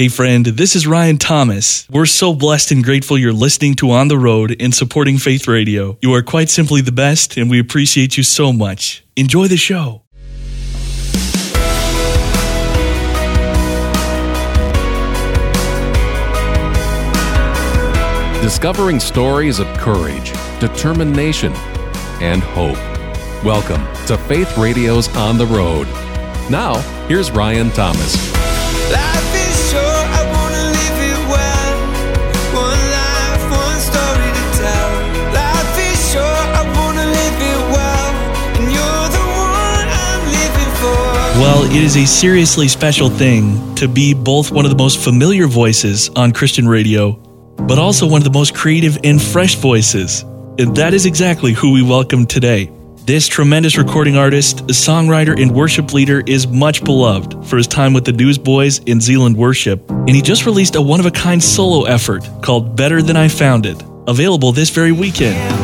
Hey, friend, this is Ryan Thomas. We're so blessed and grateful you're listening to On the Road and supporting Faith Radio. You are quite simply the best, and we appreciate you so much. Enjoy the show. Discovering stories of courage, determination, and hope. Welcome to Faith Radio's On the Road. Now, here's Ryan Thomas. Well, it is a seriously special thing to be both one of the most familiar voices on Christian radio, but also one of the most creative and fresh voices. And that is exactly who we welcome today. This tremendous recording artist, songwriter, and worship leader is much beloved for his time with the Newsboys in Zealand Worship, and he just released a one of a kind solo effort called Better Than I Found It, available this very weekend.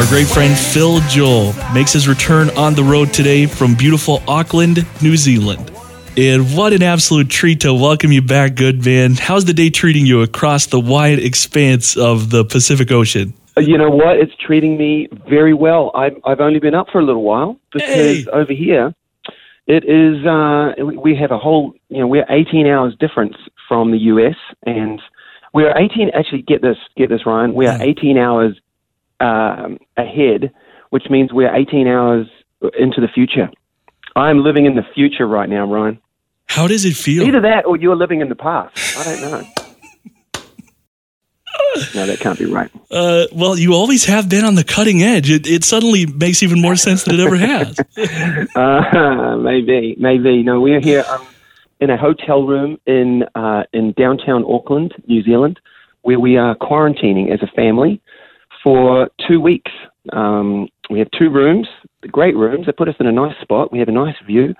Our great friend Phil Joel makes his return on the road today from beautiful Auckland, New Zealand. And what an absolute treat to welcome you back, good man. How's the day treating you across the wide expanse of the Pacific Ocean? You know what? It's treating me very well. I've I've only been up for a little while because Hey. over here, it is uh, we- have a whole you know we're 18 hours difference from the U.S. and we're 18. Actually, get this, get this, Ryan. We are 18 hours um, ahead, which means we're 18 hours into the future. I'm living in the future right now, Ryan. How does it feel? Either that or you're living in the past. I don't know. no, that can't be right. Uh, well, you always have been on the cutting edge. It, it suddenly makes even more sense than it ever has. Uh, maybe, maybe. No, we're here um, in a hotel room in uh, in downtown Auckland, New Zealand, where we are quarantining as a family for two weeks. Um, we have two rooms, great rooms. They put us in a nice spot. We have a nice view.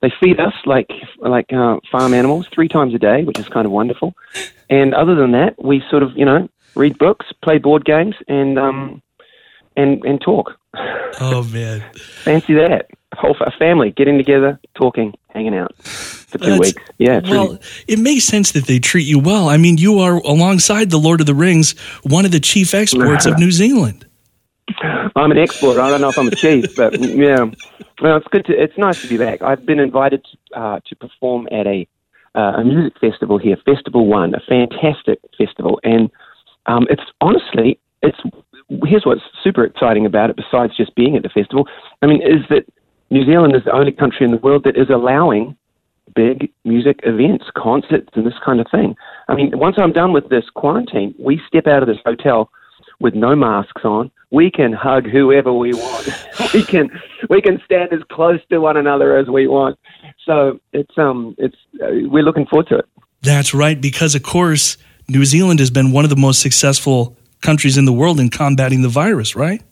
They feed us like like uh, farm animals three times a day, which is kind of wonderful. And other than that, we sort of you know read books, play board games, and um, and and talk. Oh, man. Fancy that. Whole a family getting together, talking, hanging out for two That's- weeks. Yeah, it's Well, really, it makes sense that they treat you well. I mean, you are, alongside the Lord of the Rings, one of the chief exports of New Zealand. I'm an export. I don't know if I'm a chief, but yeah. Well, it's good to. It's nice to be back. I've been invited to, uh, to perform at a uh, a music festival here, Festival One, a fantastic festival, and um, it's honestly, it's here's what's super exciting about it. Besides just being at the festival, I mean, is that New Zealand is the only country in the world that is allowing big music events, concerts, and this kind of thing. I mean, once I'm done with this quarantine, we step out of this hotel with no masks on. We can hug whoever we want. we can we can stand as close to one another as we want. So it's um it's uh, we're looking forward to it. That's right, because, of course, New Zealand has been one of the most successful countries in the world in combating the virus, right?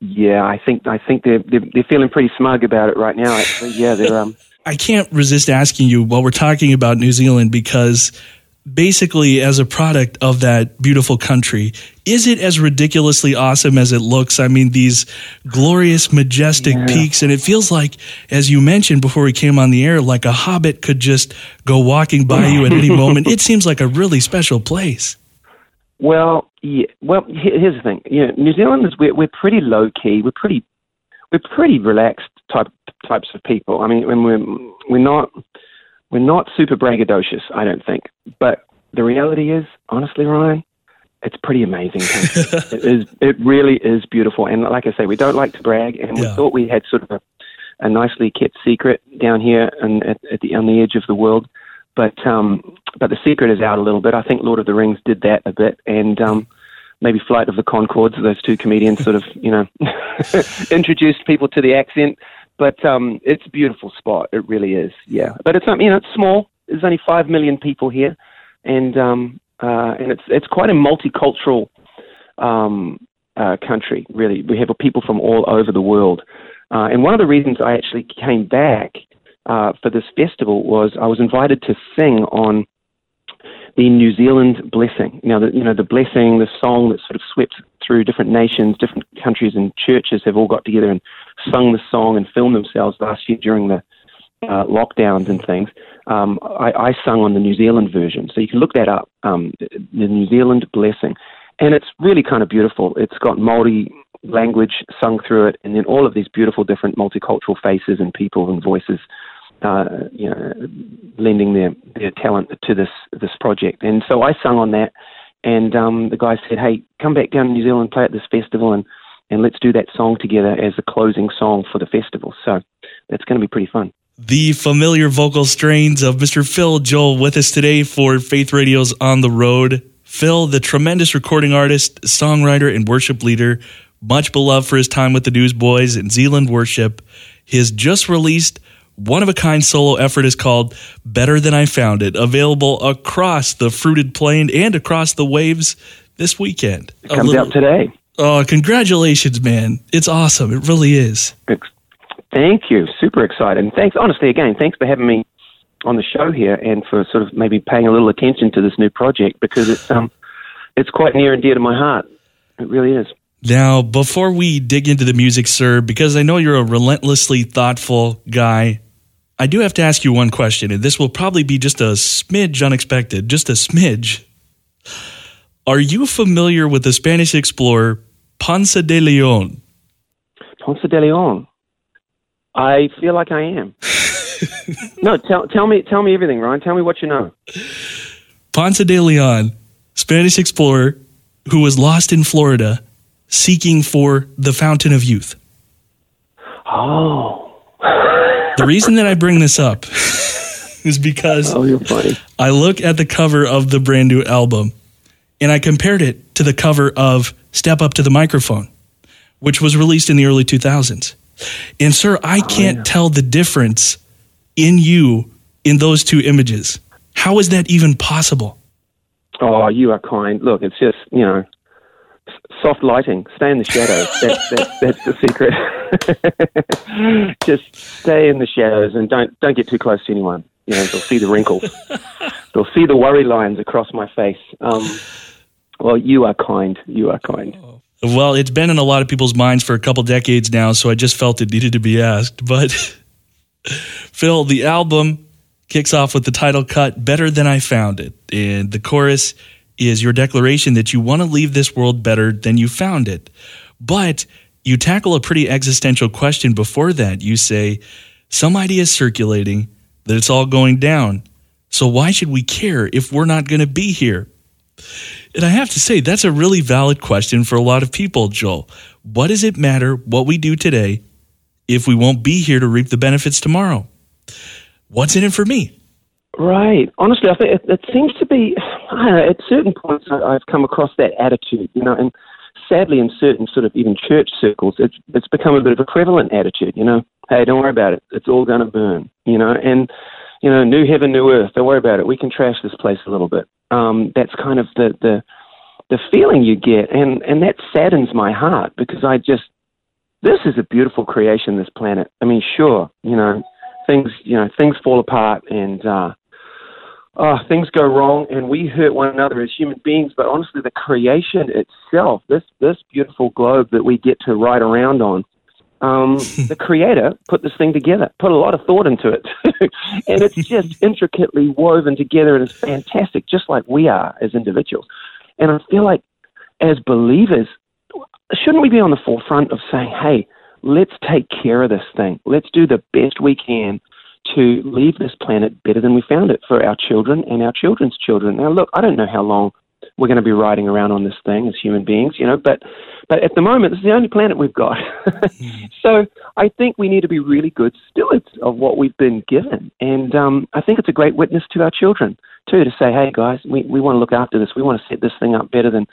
Yeah, I think I think they're they're, they're feeling pretty smug about it right now. Actually, yeah, they're um I can't resist asking you while we're talking about New Zealand because basically, as a product of that beautiful country, is it as ridiculously awesome as it looks? I mean, these glorious, majestic peaks, and it feels like, as you mentioned before we came on the air, like a hobbit could just go walking by you at any moment. It seems like a really special place. Well, yeah. Well, here's the thing. You know, New Zealanders we're we're pretty low key. We're pretty we're pretty relaxed type types of people. I mean, when we're we're not we're not super braggadocious. I don't think. But the reality is, honestly, Ryan, it's pretty amazing. country. it is. It really is beautiful. And like I say, we don't like to brag, and we Yeah. thought we had sort of a, a nicely kept secret down here and at, at the on the edge of the world. But um, but the secret is out a little bit. I think Lord of the Rings did that a bit, and um, maybe Flight of the Conchords. Those two comedians sort of you know introduced people to the accent. But um, it's a beautiful spot. It really is. Yeah. But it's um, you know it's small. There's only five million people here, and um, uh, and it's it's quite a multicultural um, uh, country. Really, we have people from all over the world. Uh, and one of the reasons I actually came back uh, for this festival was I was invited to sing on the New Zealand Blessing. Now, the, you know, the Blessing, the song that sort of swept through different nations, different countries, and churches have all got together and sung the song and filmed themselves last year during the uh, lockdowns and things. Um, I, I sung on the New Zealand version, so you can look that up. Um, the New Zealand Blessing, and it's really kind of beautiful. It's got Maori language sung through it, and then all of these beautiful different multicultural faces and people and voices, uh, you know, lending their their talent to this this project. And so I sung on that, and um, the guy said, "Hey, come back down to New Zealand, play at this festival, and and let's do that song together as the closing song for the festival." So that's going to be pretty fun. The familiar vocal strains of Mr. Phil Joel with us today for Faith Radio's On the Road. Phil, the tremendous recording artist, songwriter, and worship leader, much beloved for his time with the Newsboys and Zealand Worship, has just released one of a kind solo effort is called Better Than I Found It, available across the fruited plain and across the waves this weekend. It comes little, out today. Oh, congratulations, man. It's awesome. It really is. Thank you. Super excited. And thanks, honestly, again, thanks for having me on the show here and for sort of maybe paying a little attention to this new project because it's um it's quite near and dear to my heart. It really is. Now, before we dig into the music, sir, because I know you're a relentlessly thoughtful guy, I do have to ask you one question, and this will probably be just a smidge unexpected, just a smidge. Are you familiar with the Spanish explorer Ponce de Leon? Ponce de Leon. I feel like I am. no, tell tell me tell me everything, Ryan. Tell me what you know. Ponce de Leon, Spanish explorer who was lost in Florida seeking for the fountain of youth. Oh. the reason that I bring this up is because oh, you're funny. I look at the cover of the brand new album and I compared it to the cover of Step Up to the Microphone, which was released in the early 2000s. And, sir, I oh, can't oh, yeah. tell the difference in you in those two images. How is that even possible? Oh, you are kind. Look, it's just, you know, soft lighting. Stay in the shadows. That's, that's, that's the secret. just stay in the shadows and don't, don't get too close to anyone. You know, they'll see the wrinkles. they'll see the worry lines across my face. Um, well, you are kind. You are kind. Well, it's been in a lot of people's minds for a couple decades now, so I just felt it needed to be asked. But Phil, the album kicks off with the title cut Better Than I Found It. And the chorus is your declaration that you want to leave this world better than you found it. But you tackle a pretty existential question before that. You say, Some idea is circulating that it's all going down. So why should we care if we're not going to be here? And I have to say, that's a really valid question for a lot of people, Joel. What does it matter what we do today if we won't be here to reap the benefits tomorrow? What's in it for me? Right. Honestly, I think it, it seems to be, know, at certain points, I've come across that attitude, you know, and sadly, in certain sort of even church circles, it's, it's become a bit of a prevalent attitude, you know. Hey, don't worry about it. It's all going to burn, you know, and, you know, new heaven, new earth. Don't worry about it. We can trash this place a little bit. Um, that's kind of the, the, the feeling you get, and, and that saddens my heart because I just, this is a beautiful creation, this planet. I mean, sure, you know, things, you know, things fall apart and, uh, oh, things go wrong and we hurt one another as human beings, but honestly, the creation itself, this, this beautiful globe that we get to ride around on, um, the creator put this thing together, put a lot of thought into it. and it's just intricately woven together and it's fantastic, just like we are as individuals. And I feel like as believers, shouldn't we be on the forefront of saying, hey, let's take care of this thing. Let's do the best we can to leave this planet better than we found it for our children and our children's children. Now, look, I don't know how long we're going to be riding around on this thing as human beings, you know, but but at the moment, this is the only planet we've got. so I think we need to be really good stewards of what we've been given, and um, I think it's a great witness to our children too to say, hey guys, we we want to look after this. We want to set this thing up better than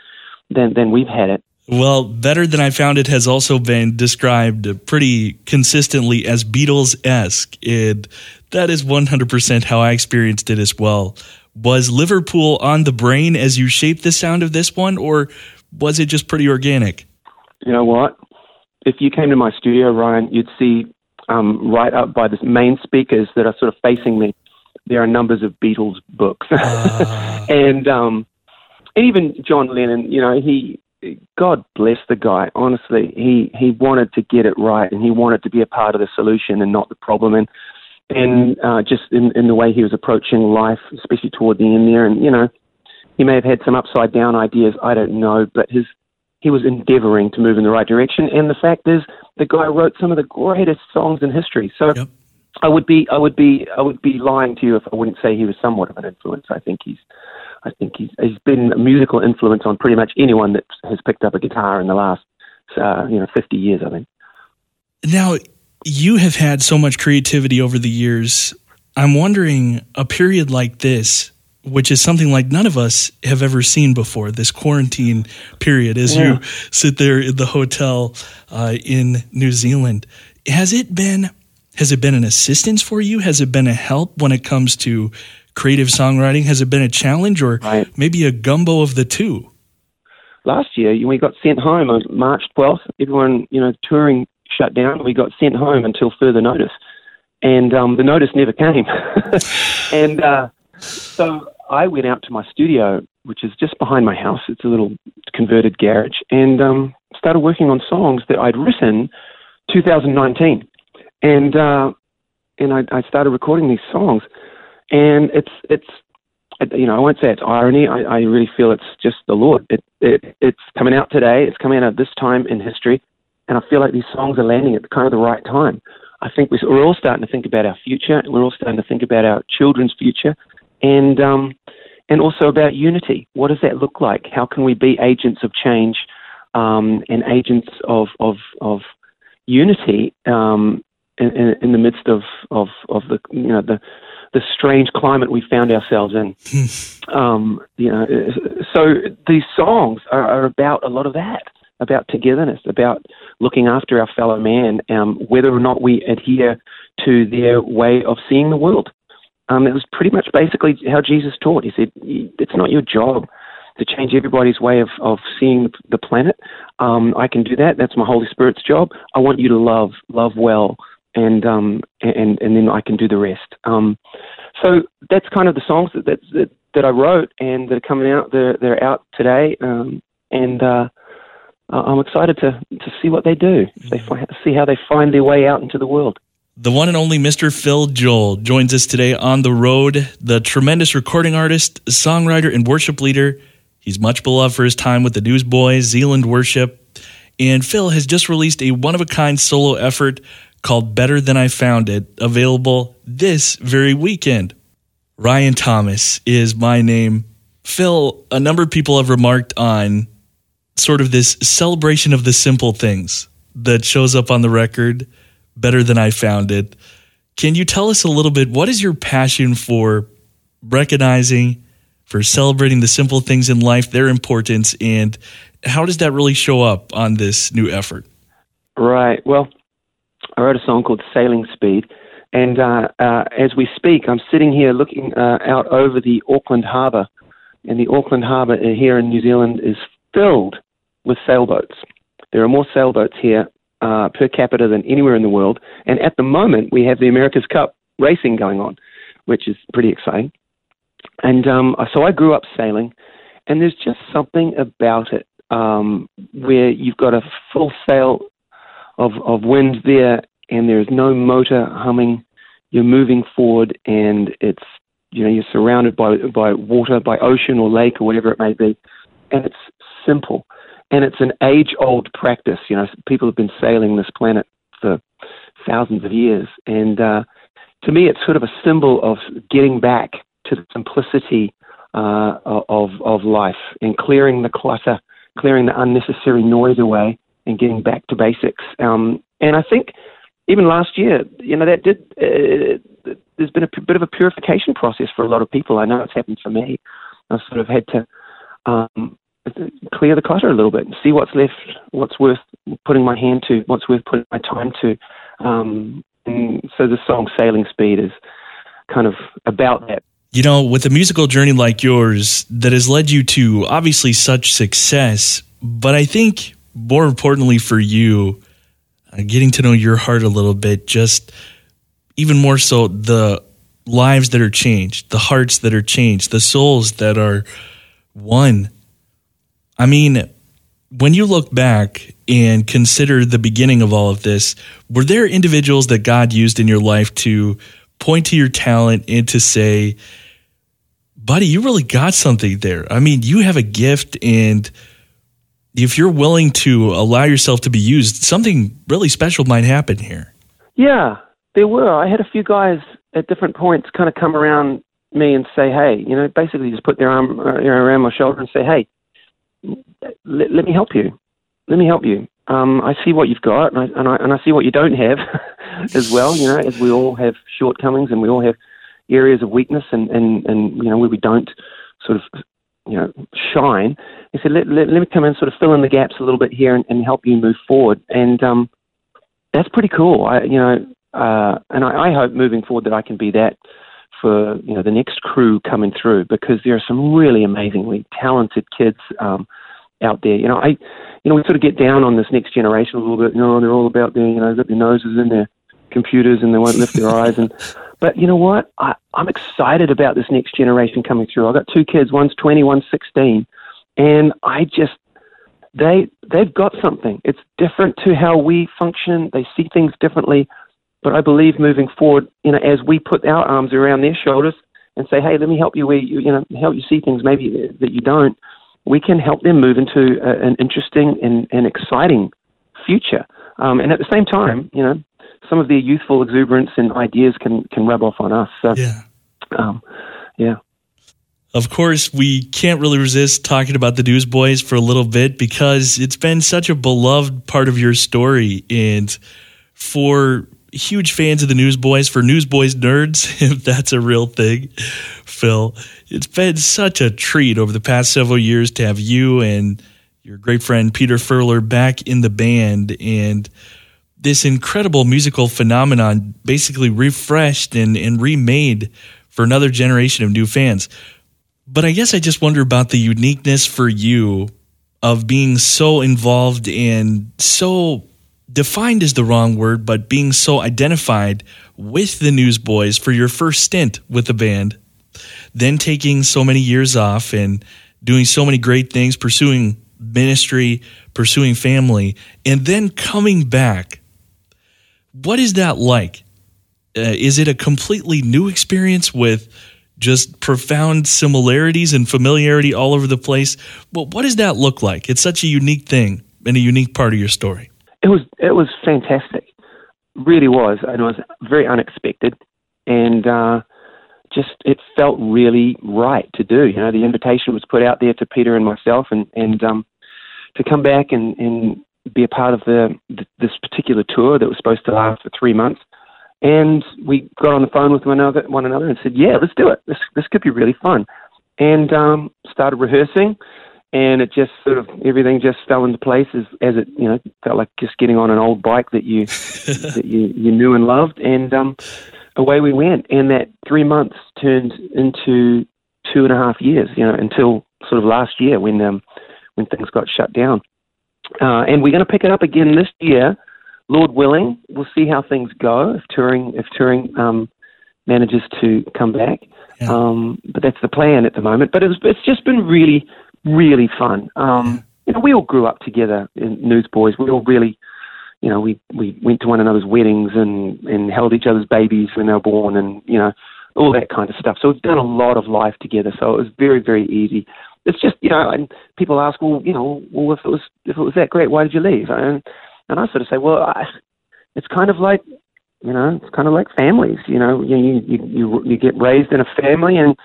than than we've had it. Well, Better Than I Found It has also been described pretty consistently as Beatles esque. And that is 100% how I experienced it as well. Was Liverpool on the brain as you shaped the sound of this one, or was it just pretty organic? You know what? If you came to my studio, Ryan, you'd see um, right up by the main speakers that are sort of facing me, there are numbers of Beatles books. Uh. and, um, and even John Lennon, you know, he God bless the guy. Honestly, he he wanted to get it right, and he wanted to be a part of the solution and not the problem. And and uh, just in, in the way he was approaching life, especially toward the end there, and you know, he may have had some upside down ideas. I don't know, but his he was endeavoring to move in the right direction. And the fact is, the guy wrote some of the greatest songs in history. So. Yep. I would be, I would be, I would be lying to you if I wouldn't say he was somewhat of an influence. I think he's, I think he's, he's been a musical influence on pretty much anyone that has picked up a guitar in the last, uh, you know, fifty years. I think. Now, you have had so much creativity over the years. I'm wondering a period like this, which is something like none of us have ever seen before, this quarantine period, as Yeah. you sit there in the hotel uh, in New Zealand. Has it been has it been an assistance for you? Has it been a help when it comes to creative songwriting? Has it been a challenge or Right. maybe a gumbo of the two? last year we got sent home on March 12th. Everyone, you know, touring shut down. We got sent home until further notice, and um, the notice never came. and uh, so I went out to my studio, which is just behind my house. It's a little converted garage, and um, started working on songs that I'd written 2019, and uh, and I, I started recording these songs, and it's it's you know, I won't say it's irony. I, I really feel it's just the Lord. It, it, it's coming out today. It's coming out at this time in history, and I feel like these songs are landing at kind of the right time. I think we- we're all starting to think about our future. and We're all starting to think about our children's future, and um, and also about unity. What does that look like? How can we be agents of change um, and agents of of of unity um, in, in, the midst of, of of the you know the the strange climate we found ourselves in. um, you know, so these songs are, are about a lot of that, about togetherness, about looking after our fellow man, um, whether or not we adhere to their way of seeing the world. Um, it was pretty much basically how Jesus taught. He said, "It's not your job." To change everybody's way of, of seeing the planet, um, I can do that. That's my Holy Spirit's job. I want you to love, love well, and um, and and then I can do the rest. Um, so that's kind of the songs that that, that, I wrote and that are coming out. They're they're out today, um, and uh, I'm excited to to see what they do. They see how they find their way out into the world. The one and only Mr. Phil Joel joins us today on the road, the tremendous recording artist, songwriter, and worship leader. He's much beloved for his time with the Newsboys, Zealand Worship, and Phil has just released a one of a kind solo effort called Better Than I Found It, available this very weekend. Ryan Thomas is my name. Phil, a number of people have remarked on sort of this celebration of the simple things that shows up on the record better than I found it. Can you tell us a little bit what is your passion for recognizing, for celebrating the simple things in life, their importance, and how does that really show up on this new effort? Right. Well, I wrote a song called Sailing Speed. And uh, uh, as we speak, I'm sitting here looking uh, out over the Auckland Harbour. And the Auckland Harbour here in New Zealand is filled with sailboats. There are more sailboats here uh, per capita than anywhere in the world. And at the moment, we have the America's Cup racing going on, which is pretty exciting. And um, so I grew up sailing, and there's just something about it um, where you've got a full sail of, of wind there, and there's no motor humming. You're moving forward, and it's you know you're surrounded by by water, by ocean or lake or whatever it may be, and it's simple, and it's an age-old practice. You know, people have been sailing this planet for thousands of years, and uh, to me, it's sort of a symbol of getting back to the simplicity uh, of of life and clearing the clutter, clearing the unnecessary noise away, and getting back to basics. Um, and I think even last year, you know, that did. Uh, there's been a bit of a purification process for a lot of people. I know it's happened for me. I've sort of had to um, clear the clutter a little bit see what's left, what's worth putting my hand to, what's worth putting my time to. Um, so the song "Sailing Speed" is kind of about that. You know, with a musical journey like yours that has led you to obviously such success, but I think more importantly for you, uh, getting to know your heart a little bit, just even more so the lives that are changed, the hearts that are changed, the souls that are won. I mean, when you look back and consider the beginning of all of this, were there individuals that God used in your life to point to your talent and to say, buddy, you really got something there? I mean, you have a gift, and if you're willing to allow yourself to be used, something really special might happen here. Yeah, there were. I had a few guys at different points kind of come around me and say, hey, you know, basically just put their arm uh, around my shoulder and say, hey, let, let me help you. Let me help you. Um, I see what you've got, and I, and I, and I see what you don't have as well. You know, as we all have shortcomings, and we all have areas of weakness, and and and you know where we don't sort of you know shine. He said, let, let, let me come in, sort of fill in the gaps a little bit here, and, and help you move forward. And um, that's pretty cool. I you know, uh, and I, I hope moving forward that I can be that for you know the next crew coming through because there are some really amazingly talented kids um, out there. You know, I, you know, we sort of get down on this next generation a little bit. You know, they're all about their, you know, got their noses in their computers and they won't lift their eyes. And, but you know what? I, I'm excited about this next generation coming through. I've got two kids. One's 20, one's 16, and I just they they've got something. It's different to how we function. They see things differently. But I believe moving forward, you know, as we put our arms around their shoulders and say, "Hey, let me help you where you, you know, help you see things maybe that you don't," we can help them move into a, an interesting and, and exciting future. Um, and at the same time, you know, some of their youthful exuberance and ideas can can rub off on us. So, Yeah. um, yeah. Of course, we can't really resist talking about the Newsboys for a little bit because it's been such a beloved part of your story. And for huge fans of the Newsboys, for Newsboys nerds, if that's a real thing, Phil, it's been such a treat over the past several years to have you and your great friend Peter Furler back in the band and this incredible musical phenomenon basically refreshed and, and remade for another generation of new fans. But I guess I just wonder about the uniqueness for you of being so involved and so defined is the wrong word, but being so identified with the Newsboys for your first stint with the band, then taking so many years off and doing so many great things, pursuing ministry, pursuing family, and then coming back. What is that like? Uh, is it a completely new experience with just profound similarities and familiarity all over the place? Well, what does that look like? It's such a unique thing and a unique part of your story. It was it was fantastic, really was, and it was very unexpected, and uh, just it felt really right to do. You know, the invitation was put out there to Peter and myself, and and um, to come back and, and be a part of the, this particular tour that was supposed to last for three months. And we got on the phone with one another, one another, and said, "Yeah, let's do it. This this could be really fun." And um, started rehearsing, and it just sort of everything just fell into place as as it you know felt like just getting on an old bike that you that you you knew and loved, and um, away we went. And that three months turned into two and a half years, you know, until sort of last year when um, when things got shut down. Uh, and we're going to pick it up again this year, Lord willing. We'll see how things go if touring if touring um, manages to come back. Yeah. Um, but that's the plan at the moment. But it's it's just been really really fun. Um, you know, we all grew up together in Newsboys. We all really, you know, we we went to one another's weddings and and held each other's babies when they were born, and you know, all that kind of stuff. So we've done a lot of life together. So it was very very easy it's just you know, and people ask, well, you know, well, if it was if it was that great, why did you leave? And and I sort of say, well, I, it's kind of like, you know, it's kind of like families. You know, you you you you get raised in a family and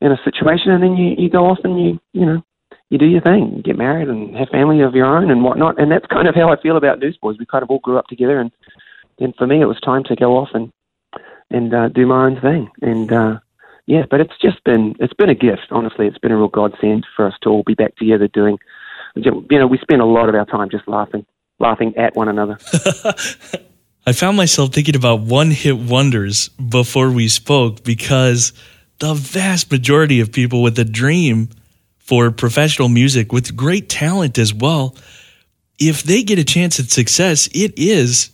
in a situation, and then you you go off and you you know you do your thing, you get married and have family of your own and whatnot. And that's kind of how I feel about Newsboys. We kind of all grew up together, and and for me, it was time to go off and and uh, do my own thing. And uh, yeah, but it's just been it's been a gift. Honestly, it's been a real godsend for us to all be back together doing. You know, we spend a lot of our time just laughing, laughing at one another. I found myself thinking about one hit wonders before we spoke because the vast majority of people with a dream for professional music with great talent as well, if they get a chance at success, it is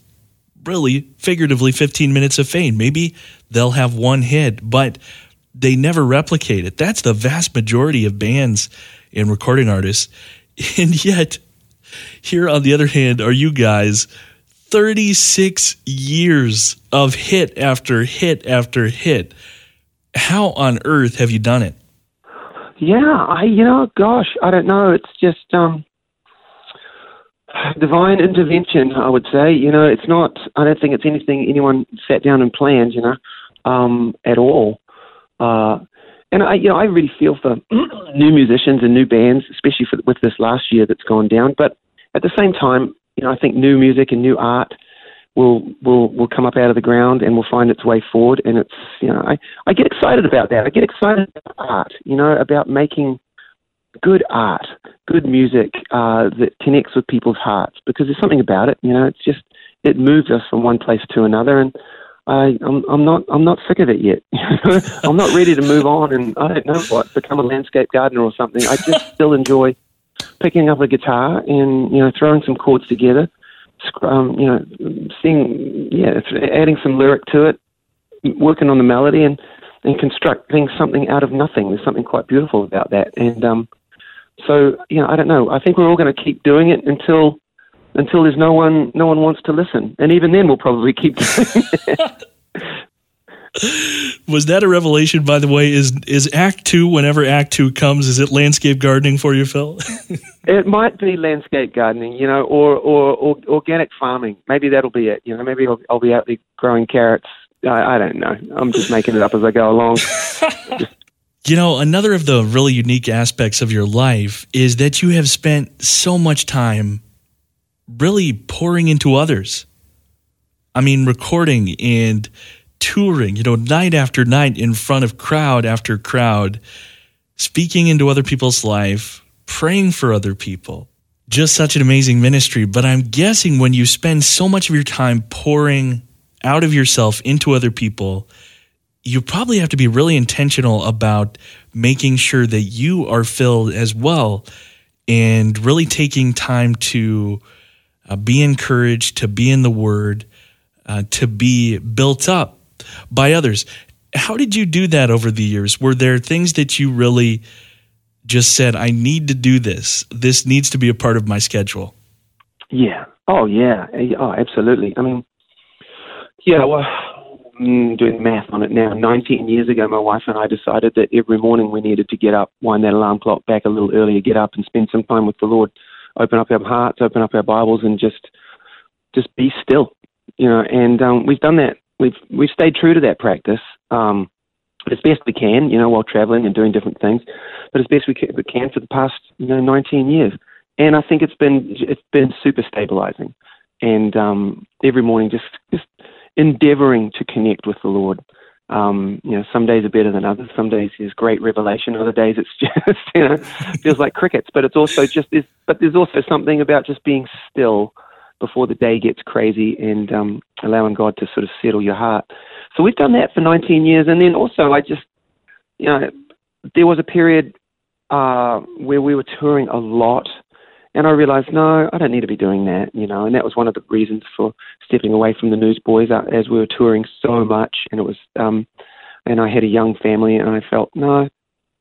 really figuratively 15 minutes of fame. Maybe they'll have one hit, but they never replicate it. That's the vast majority of bands and recording artists. And yet, Here, on the other hand, are you guys 36 years of hit after hit after hit. How on earth have you done it? Yeah, I you know, gosh, I don't know. It's just um divine intervention, I would say. You know, it's not I don't think it's anything anyone sat down and planned, you know, um, at all. Uh and I, you know, I really feel for new musicians and new bands, especially for, with this last year that's gone down. But at the same time, you know, I think new music and new art will will will come up out of the ground and will find its way forward. And it's you know, I I get excited about that. I get excited about art. You know, about making good art, good music uh, that connects with people's hearts because there's something about it. You know, it's just it moves us from one place to another and. I, I'm, I'm not I'm not sick of it yet. I'm not ready to move on and I don't know what become a landscape gardener or something. I just still enjoy picking up a guitar and you know throwing some chords together, um, you know, seeing yeah, adding some lyric to it, working on the melody and and constructing something out of nothing. There's something quite beautiful about that. And um, so you know, I don't know. I think we're all going to keep doing it until until there's no one no one wants to listen, and even then we'll probably keep doing it. was that a revelation by the way? Is is act 2 whenever act 2 comes is it landscape gardening for you phil? It might be landscape gardening you know or, or or organic farming. Maybe that'll be it you know maybe i'll, I'll be out there growing carrots. I, I don't know. I'm just making it up as i go along. You know, another of the really unique aspects of your life is that you have spent so much time really pouring into others. I mean, recording and touring, you know, night after night in front of crowd after crowd, speaking into other people's life, praying for other people. Just such an amazing ministry. But I'm guessing when you spend so much of your time pouring out of yourself into other people, you probably have to be really intentional about making sure that you are filled as well and really taking time to uh, be encouraged, to be in the word, uh, to be built up by others. How did you do that over the years? Were there things that you really just said, I need to do this? This needs to be a part of my schedule? Yeah. Oh, yeah. Oh, absolutely. I mean, yeah, well, doing math on it now. 19 years ago, my wife and I decided that every morning we needed to get up, wind that alarm clock back a little earlier, get up and spend some time with the Lord, open up our hearts, open up our Bibles, and just just be still. You know, and um, we've done that we've we've stayed true to that practice um, as best we can, you know, while traveling and doing different things, but as best we can, we can for the past you know 19 years. And I think it's been it's been super stabilizing, and um, every morning just just endeavoring to connect with the Lord. Um, you know, some days are better than others. Some days there's great revelation. Other days it's just you know feels like crickets. But it's also just this. But there's also something about just being still before the day gets crazy and um, allowing God to sort of settle your heart. So we've done that for 19 years. And then also, I just, you know, there was a period uh, where we were touring a lot. And I realized, no, I don't need to be doing that, you know. And that was one of the reasons for stepping away from the Newsboys uh, as we were touring so much. And it was, um, and I had a young family, and I felt, no,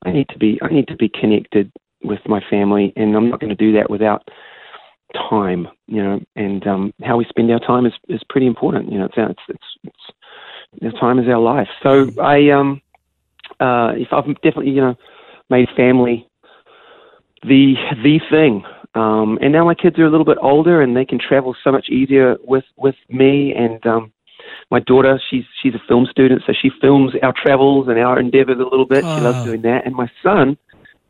I need to be, I need to be connected with my family, and I'm not going to do that without time, you know, and um, how we spend our time is, is pretty important. You know, it's it's it's, it's the time is our life. So I um uh if I've definitely you know made family the the thing. Um, and now my kids are a little bit older and they can travel so much easier with with me and um, my daughter she's she's a film student so she films our travels and our endeavors a little bit. She loves doing that. And my son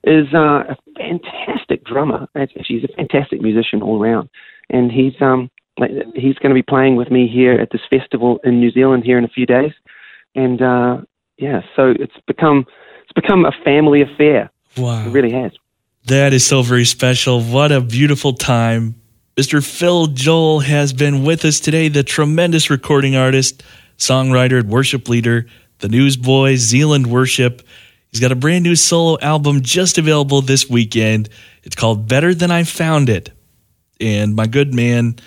is uh, a fantastic drummer. She's a fantastic musician all around, and he's um he's going to be playing with me here at this festival in New Zealand here in a few days, and uh, yeah, so it's become it's become a family affair. Wow, it really has. That is so very special. What a beautiful time. Mr. Phil Joel has been with us today, the tremendous recording artist, songwriter, worship leader, the Newsboys, Zealand Worship. He's got a brand new solo album just available this weekend. It's called Better Than I Found It. And my good man,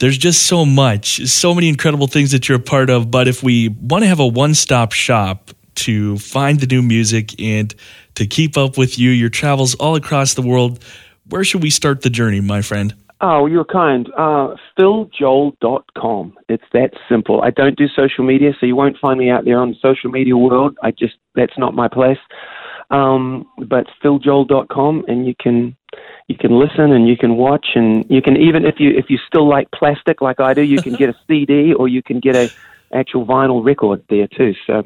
there's just so much, so many incredible things that you're a part of. But if we want to have a one stop shop to find the new music and to keep up with you, your travels all across the world, where should we start the journey, my friend? Oh, you're kind. Uh, PhilJoel.com. It's that simple. I don't do social media, so you won't find me out there on the social media world. I just, that's not my place. Um, but PhilJoel.com, and you can you can listen and you can watch and you can even if you if you still like plastic like I do, you can get a CD or you can get a actual vinyl record there too. So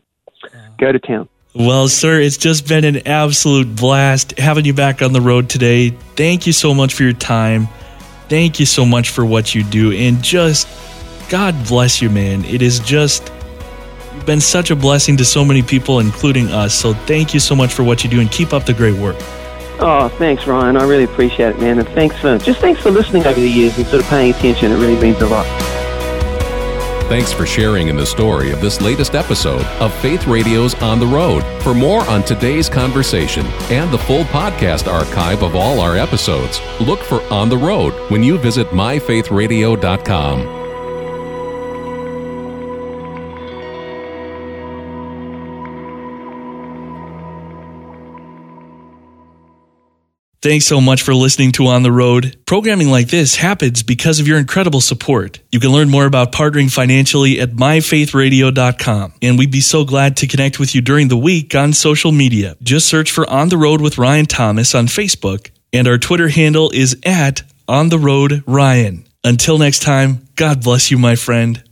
go to town. Well, sir, it's just been an absolute blast having you back on the road today. Thank you so much for your time. Thank you so much for what you do. And just, God bless you, man. It is just, you've been such a blessing to so many people, including us. So thank you so much for what you do and keep up the great work. Oh, thanks, Ryan. I really appreciate it, man. And thanks for, just thanks for listening over the years and sort of paying attention. It really means a lot. Thanks for sharing in the story of this latest episode of Faith Radio's On the Road. For more on today's conversation and the full podcast archive of all our episodes, look for On the Road when you visit myfaithradio.com. Thanks so much for listening to On the Road. Programming like this happens because of your incredible support. You can learn more about partnering financially at myfaithradio.com. And we'd be so glad to connect with you during the week on social media. Just search for On the Road with Ryan Thomas on Facebook, and our Twitter handle is at On the Road Ryan. Until next time, God bless you, my friend.